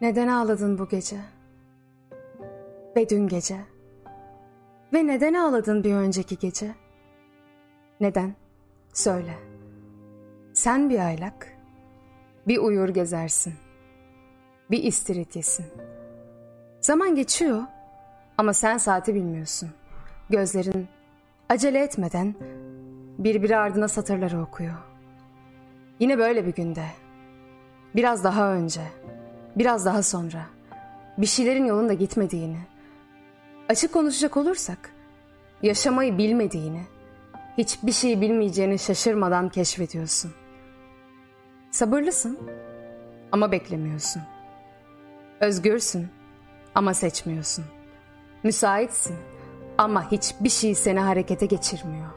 Neden ağladın bu gece? Ve dün gece? Ve neden ağladın bir önceki gece? Neden? Söyle. Sen bir aylak, bir uyur gezersin, bir istirit yesin. Zaman geçiyor ama sen saati bilmiyorsun. Gözlerin acele etmeden birbiri ardına satırları okuyor.'' Yine böyle bir günde, biraz daha önce, biraz daha sonra bir şeylerin yolunda gitmediğini, açık konuşacak olursak yaşamayı bilmediğini, hiçbir şey bilmeyeceğini şaşırmadan keşfediyorsun. Sabırlısın ama beklemiyorsun. Özgürsün ama seçmiyorsun. Müsaitsin ama hiçbir şey seni harekete geçirmiyor.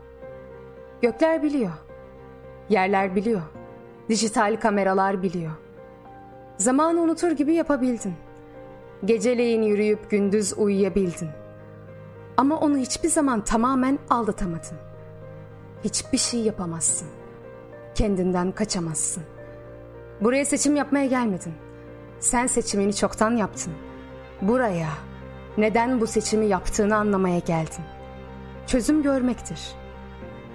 Gökler biliyor. Yerler biliyor. Dijital kameralar biliyor. Zamanı unutur gibi yapabildin. Geceleyin yürüyüp gündüz uyuyabildin. Ama onu hiçbir zaman tamamen aldatamadın. Hiçbir şey yapamazsın. Kendinden kaçamazsın. Buraya seçim yapmaya gelmedin. Sen seçimini çoktan yaptın. Buraya neden bu seçimi yaptığını anlamaya geldin. Çözüm görmektir.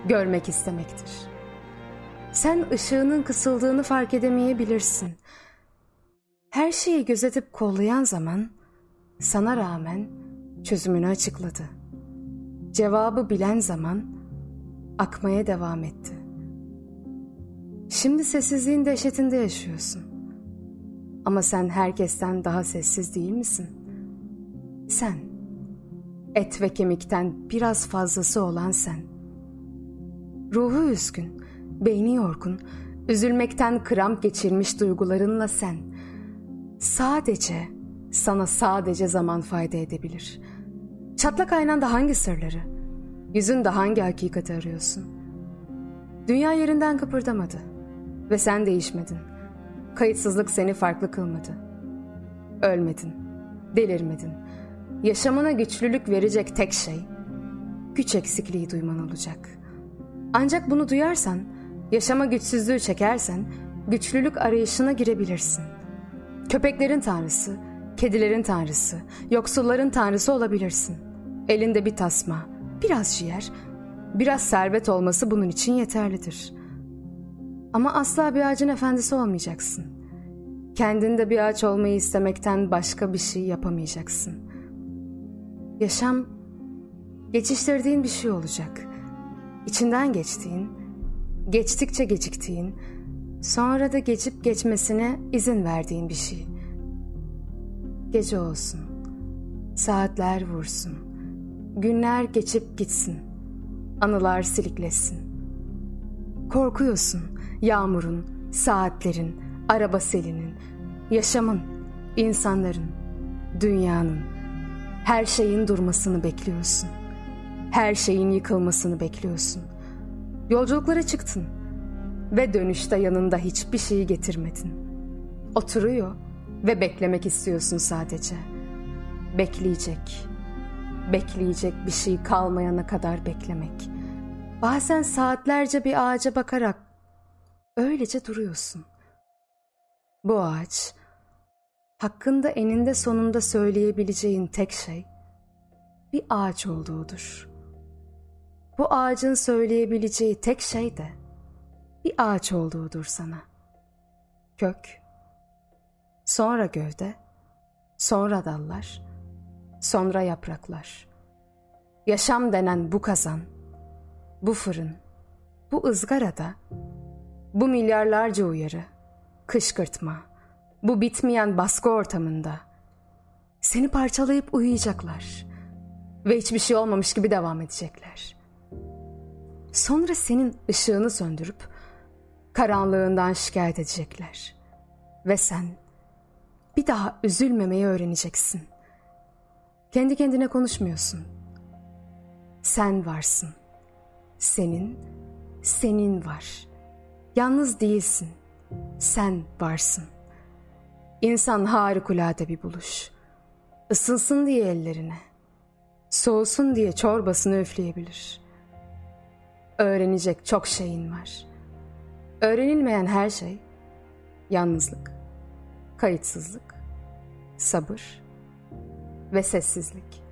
Görmek istemektir. Sen ışığının kısıldığını fark edemeyebilirsin. Her şeyi gözetip kollayan zaman sana rağmen çözümünü açıkladı. Cevabı bilen zaman akmaya devam etti. Şimdi sessizliğin dehşetinde yaşıyorsun. Ama sen herkesten daha sessiz değil misin? Sen. Et ve kemikten biraz fazlası olan sen. Ruhu üzgün, beyni yorgun, üzülmekten kramp geçirmiş duygularınla sen. Sadece, sana sadece zaman fayda edebilir. Çatlak aynanda hangi sırları, yüzünde hangi hakikati arıyorsun? Dünya yerinden kıpırdamadı ve sen değişmedin. Kayıtsızlık seni farklı kılmadı. Ölmedin, delirmedin. Yaşamına güçlülük verecek tek şey, güç eksikliği duyman olacak. Ancak bunu duyarsan, yaşama güçsüzlüğü çekersen, güçlülük arayışına girebilirsin. Köpeklerin tanrısı, kedilerin tanrısı, yoksulların tanrısı olabilirsin. Elinde bir tasma, biraz ciğer, biraz servet olması bunun için yeterlidir.'' Ama asla bir ağacın efendisi olmayacaksın. Kendinde bir ağaç olmayı istemekten başka bir şey yapamayacaksın. Yaşam geçiştirdiğin bir şey olacak. İçinden geçtiğin, geçtikçe geciktiğin, sonra da geçip geçmesine izin verdiğin bir şey. Gece olsun, saatler vursun, günler geçip gitsin, anılar siliklesin. Korkuyorsun, Yağmurun, saatlerin, araba selinin, yaşamın, insanların, dünyanın, her şeyin durmasını bekliyorsun. Her şeyin yıkılmasını bekliyorsun. Yolculuklara çıktın ve dönüşte yanında hiçbir şeyi getirmedin. Oturuyor ve beklemek istiyorsun sadece. Bekleyecek, bekleyecek bir şey kalmayana kadar beklemek. Bazen saatlerce bir ağaca bakarak Öylece duruyorsun. Bu ağaç, hakkında eninde sonunda söyleyebileceğin tek şey bir ağaç olduğudur. Bu ağacın söyleyebileceği tek şey de bir ağaç olduğudur sana. Kök, sonra gövde, sonra dallar, sonra yapraklar. Yaşam denen bu kazan, bu fırın, bu ızgarada bu milyarlarca uyarı, kışkırtma, bu bitmeyen baskı ortamında seni parçalayıp uyuyacaklar ve hiçbir şey olmamış gibi devam edecekler. Sonra senin ışığını söndürüp karanlığından şikayet edecekler ve sen bir daha üzülmemeyi öğreneceksin. Kendi kendine konuşmuyorsun. Sen varsın. Senin, senin var.'' Yalnız değilsin. Sen varsın. İnsan harikulade bir buluş. Isınsın diye ellerine. Soğusun diye çorbasını üfleyebilir. Öğrenecek çok şeyin var. Öğrenilmeyen her şey yalnızlık, kayıtsızlık, sabır ve sessizlik.